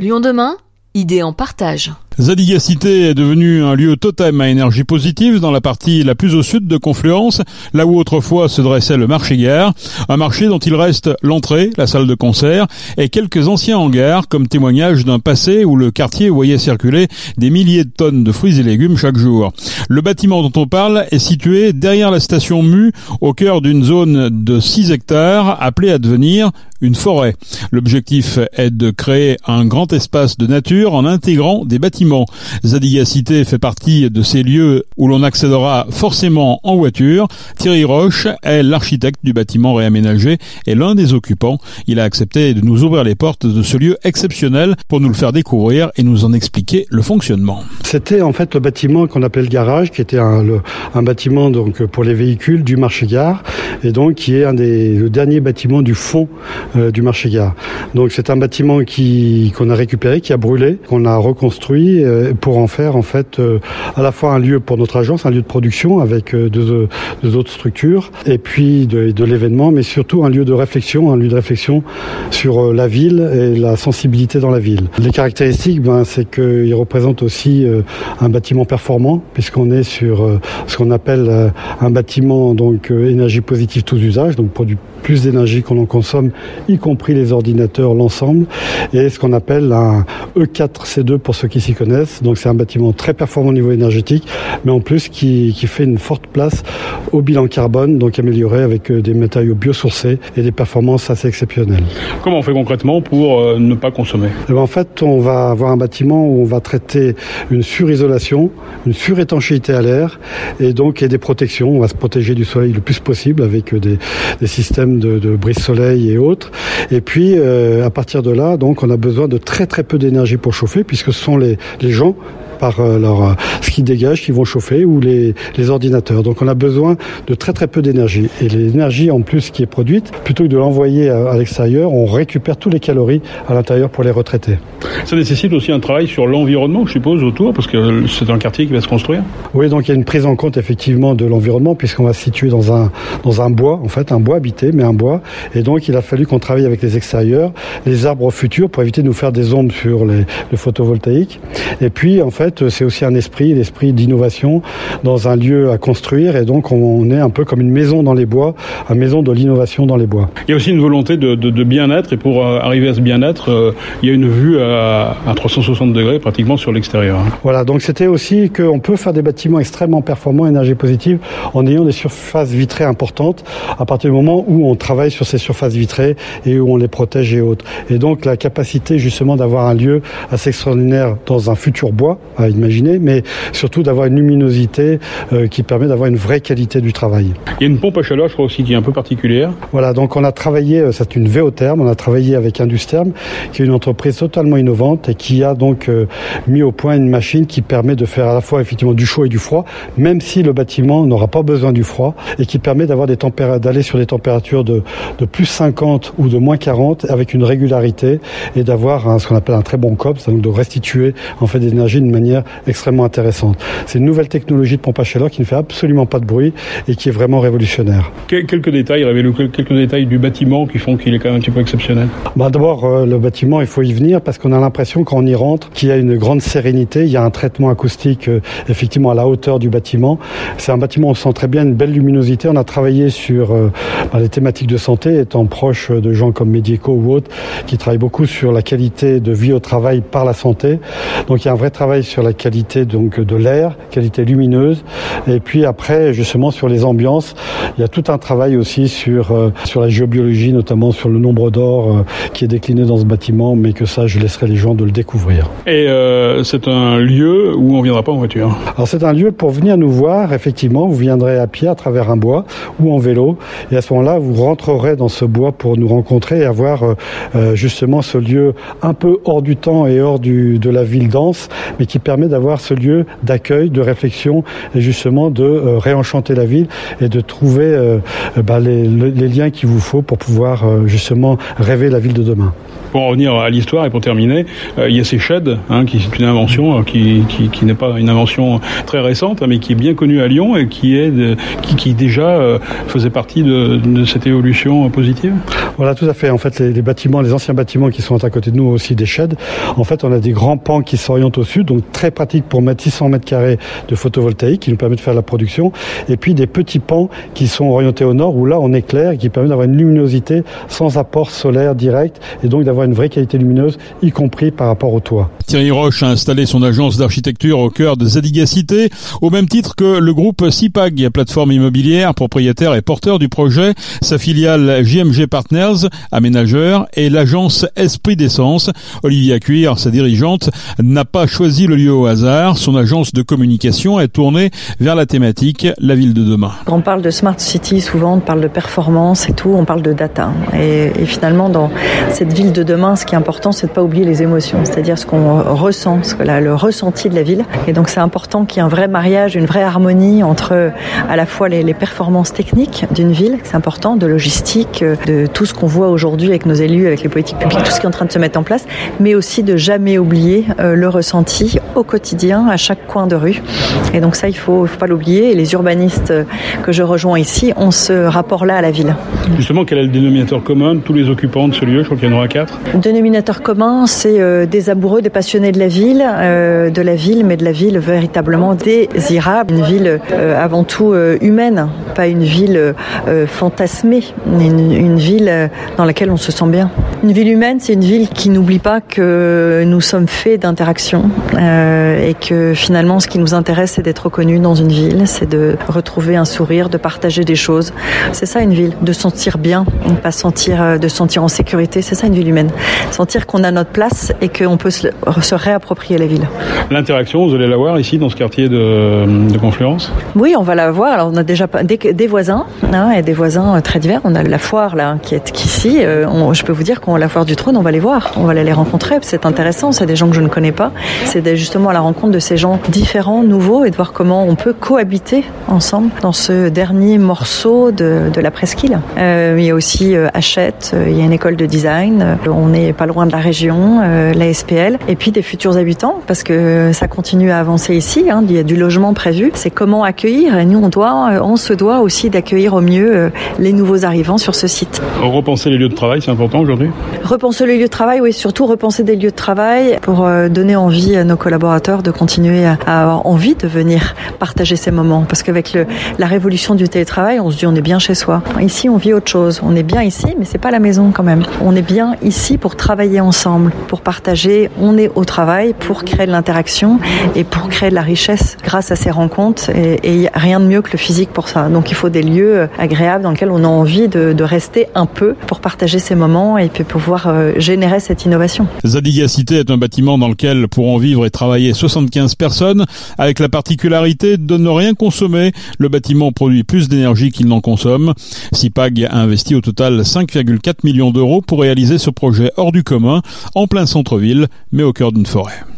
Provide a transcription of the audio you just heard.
Lyon demain, idée en partage. Zadigacité est devenu un lieu totem à énergie positive dans la partie la plus au sud de Confluence, là où autrefois se dressait le marché-gare, un marché dont il reste l'entrée, la salle de concert et quelques anciens hangars comme témoignage d'un passé où le quartier voyait circuler des milliers de tonnes de fruits et légumes chaque jour. Le bâtiment dont on parle est situé derrière la station Mu, au cœur d'une zone de 6 hectares appelée à devenir une forêt. L'objectif est de créer un grand espace de nature en intégrant des bâtiments Zadigacité fait partie de ces lieux où l'on accédera forcément en voiture. Thierry Roche est l'architecte du bâtiment réaménagé et l'un des occupants. Il a accepté de nous ouvrir les portes de ce lieu exceptionnel pour nous le faire découvrir et nous en expliquer le fonctionnement. C'était en fait le bâtiment qu'on appelait le garage, qui était un, bâtiment donc pour les véhicules du marché-gare et donc qui est un des le dernier bâtiment du fond euh, du marché-gare. Donc c'est un bâtiment qu'on a récupéré, qui a brûlé, qu'on a reconstruit euh, pour en faire en fait euh, à la fois un lieu pour notre agence, un lieu de production avec euh, deux, autres structures, et puis de, l'événement, mais surtout un lieu de réflexion, un lieu de réflexion sur la ville et la sensibilité dans la ville. Les caractéristiques, ben, c'est qu'il représente aussi un bâtiment performant, puisqu'on est sur ce qu'on appelle un bâtiment donc énergie positive tous usages, donc produit plus d'énergie qu'on en consomme, y compris les ordinateurs, l'ensemble, et ce qu'on appelle un E4C2 pour ceux qui s'y connaissent. Donc c'est un bâtiment très performant au niveau énergétique, mais en plus qui, qui fait une forte place au bilan carbone, donc amélioré avec euh, des matériaux biosourcés et des performances assez exceptionnelles. Comment on fait concrètement pour euh, ne pas consommer? Eh ben, En fait, on va avoir un bâtiment où on va traiter une surisolation, une surétanchéité à l'air, et donc et des protections. On va se protéger du soleil le plus possible avec euh, des, des systèmes de, brise-soleil et autres. Et puis, euh, à partir de là, donc, on a besoin de très très peu d'énergie pour chauffer, puisque ce sont les, les gens par euh, leur, euh, ce qui dégage, qui vont chauffer, ou les, les ordinateurs. Donc on a besoin de très très peu d'énergie. Et l'énergie en plus qui est produite, plutôt que de l'envoyer à, l'extérieur, on récupère tous les calories à l'intérieur pour les retraiter. Ça nécessite aussi un travail sur l'environnement, je suppose, autour, parce que c'est un quartier qui va se construire. Oui, donc il y a une prise en compte effectivement de l'environnement, puisqu'on va se situer dans un, dans un bois, en fait, un bois habité, mais un bois. Et donc il a fallu qu'on travaille avec les extérieurs, les arbres futurs, pour éviter de nous faire des ombres sur les, le photovoltaïque. Et puis, en fait, c'est aussi un esprit, l'esprit d'innovation dans un lieu à construire. Et donc, on est un peu comme une maison dans les bois, une maison de l'innovation dans les bois. Il y a aussi une volonté de, bien-être. Et pour euh, arriver à ce bien-être, euh, il y a une vue à, 360 degrés pratiquement sur l'extérieur. Voilà. Donc, c'était aussi qu'on peut faire des bâtiments extrêmement performants, énergie positive, en ayant des surfaces vitrées importantes à partir du moment où on travaille sur ces surfaces vitrées et où on les protège et autres. Et donc, la capacité justement d'avoir un lieu assez extraordinaire dans un futur bois, à imaginer, mais surtout d'avoir une luminosité euh, qui permet d'avoir une vraie qualité du travail. Il y a une pompe à chaleur, je crois aussi, qui est un peu particulière. Voilà, donc on a travaillé, euh, c'est une Véotherme, on a travaillé avec Industherm, qui est une entreprise totalement innovante et qui a donc euh, mis au point une machine qui permet de faire à la fois effectivement du chaud et du froid, même si le bâtiment n'aura pas besoin du froid, et qui permet d'avoir des d'aller sur des températures de, de plus 50 ou de moins 40 avec une régularité et d'avoir ce qu'on appelle un très bon COP, donc de restituer en fait d'énergie d'une manière extrêmement intéressante. C'est une nouvelle technologie de pompe à chaleur qui ne fait absolument pas de bruit et qui est vraiment révolutionnaire. Quelques détails, révélez quelques détails du bâtiment qui font qu'il est quand même un petit peu exceptionnel. Bah D'abord, euh, le bâtiment, il faut y venir parce qu'on a l'impression quand on y rentre qu'il y a une grande sérénité, il y a un traitement acoustique euh, effectivement à la hauteur du bâtiment. C'est un bâtiment, on sent très bien une belle luminosité. On a travaillé sur euh, bah, les thématiques de santé, étant proche de gens comme Medico ou autres, qui travaillent beaucoup sur la qualité de vie au travail par la santé. Donc il y a un vrai travail sur la qualité donc de l'air, qualité lumineuse, et puis après justement sur les ambiances, il y a tout un travail aussi sur euh, sur la géobiologie, notamment sur le nombre d'or euh, qui est décliné dans ce bâtiment, mais que ça je laisserai les gens de le découvrir. Et euh, c'est un lieu où on viendra pas en voiture. Alors c'est un lieu pour venir nous voir. Effectivement, vous viendrez à pied à travers un bois ou en vélo, et à ce moment-là vous rentrerez dans ce bois pour nous rencontrer et avoir justement ce lieu un peu hors du temps et hors du, de la ville dense, mais qui permet d'avoir ce lieu d'accueil, de réflexion et justement de euh, réenchanter la ville et de trouver euh, bah, les, les liens qu'il vous faut pour pouvoir euh, justement rêver la ville de demain. Pour en revenir à l'histoire et pour terminer, euh, il y a ces sheds, hein, qui c'est une invention euh, qui, qui, qui n'est pas une invention très récente, hein, mais qui est bien connue à Lyon et qui est de, qui, qui, déjà euh, faisait partie de, de, cette évolution positive. Voilà, tout à fait. En fait, les, les, bâtiments, les anciens bâtiments qui sont à côté de nous aussi des sheds. En fait, on a des grands pans qui s'orientent au sud, donc très pratique pour mettre 600 mètres carrés de photovoltaïque qui nous permet de faire la production, et puis des petits pans qui sont orientés au nord où là on éclaire et qui permet d'avoir une luminosité sans apport solaire direct et donc d'avoir une vraie qualité lumineuse, y compris par rapport au toit. Thierry Roche a installé son agence d'architecture au cœur de Zadigacité, au même titre que le groupe CIPAG, plateforme immobilière, propriétaire et porteur du projet, sa filiale JMG Partners, aménageur, et l'agence Esprit d'essence. Olivia Cuir, sa dirigeante, n'a pas choisi le au hasard. Son agence de communication est tournée vers la thématique la ville de demain. Quand on parle de smart city, souvent on parle de performance et tout, on parle de data. Et, finalement, dans cette ville de demain, ce qui est important, c'est de pas oublier les émotions, c'est-à-dire ce qu'on ressent, ce que là, le ressenti de la ville. Et donc c'est important qu'il y ait un vrai mariage, une vraie harmonie entre à la fois les, les performances techniques d'une ville, c'est important, de logistique, de tout ce qu'on voit aujourd'hui avec nos élus, avec les politiques publiques, tout ce qui est en train de se mettre en place, mais aussi de jamais oublier euh, le ressenti au quotidien, à chaque coin de rue. Et donc ça, il faut, faut pas l'oublier. Et les urbanistes que je rejoins ici ont ce rapport-là à la ville. Justement, quel est le dénominateur commun de tous les occupants de ce lieu? Je crois qu'il y en aura quatre. Le dénominateur commun, c'est euh, des amoureux, des passionnés de la ville, euh, de la ville, mais de la ville véritablement désirable. Une ville euh, avant tout humaine, pas une ville fantasmée, une, une ville dans laquelle on se sent bien. Une ville humaine, c'est une ville qui n'oublie pas que nous sommes faits d'interaction euh, et que finalement, ce qui nous intéresse, c'est d'être reconnu dans une ville, c'est de retrouver un sourire, de partager des choses. C'est ça une ville, de sentir bien, pas sentir, de sentir en sécurité. C'est ça une ville humaine, sentir qu'on a notre place et qu'on peut se, se réapproprier la ville. L'interaction, vous allez la voir ici dans ce quartier de, de Confluence Oui, on va la voir. Alors, on a déjà des, des voisins hein, et des voisins très divers. On a la foire là qui est ici. Euh, on, je peux vous dire qu'on la foire du trône, on va les voir, on va aller les rencontrer. C'est intéressant. C'est des gens que je ne connais pas. C'est justement à la rencontre de ces gens différents, nouveaux, et de voir comment on peut cohabiter ensemble dans ce dernier morceau de, de la presqu'île. Euh, il y a aussi euh, Hachette. Il y a une école de design. On n'est pas loin de la région, euh, la SPL, et puis des futurs habitants, parce que ça continue à avancer ici. Hein, il y a du logement prévu. C'est comment accueillir. Et nous, on doit, on se doit aussi d'accueillir au mieux euh, les nouveaux arrivants sur ce site. Repenser les lieux de travail, c'est important aujourd'hui? Repenser les lieux de travail, oui, surtout repenser des lieux de travail pour euh, donner envie à nos collaborateurs de continuer à avoir envie de venir partager ces moments. Parce qu'avec la révolution du télétravail, on se dit on est bien chez soi. Ici, on vit autre chose. On est bien ici, mais c'est pas la maison quand même. On est bien ici pour travailler ensemble, pour partager. On est au travail pour créer de l'interaction et pour créer de la richesse grâce à ces rencontres. Et, et rien de mieux que le physique pour ça. Donc il faut des lieux agréables dans lesquels on a envie de, rester un peu pour partager ces moments et puis pouvoir euh, générer cette innovation. Zadigacité est un bâtiment dans lequel pourront vivre et travailler 75 personnes, avec la particularité de ne rien consommer. Le bâtiment produit plus d'énergie qu'il n'en consomme. CIPAG a investi au total 5,4 millions d'euros pour réaliser ce projet hors du commun, en plein centre-ville, mais au cœur d'une forêt.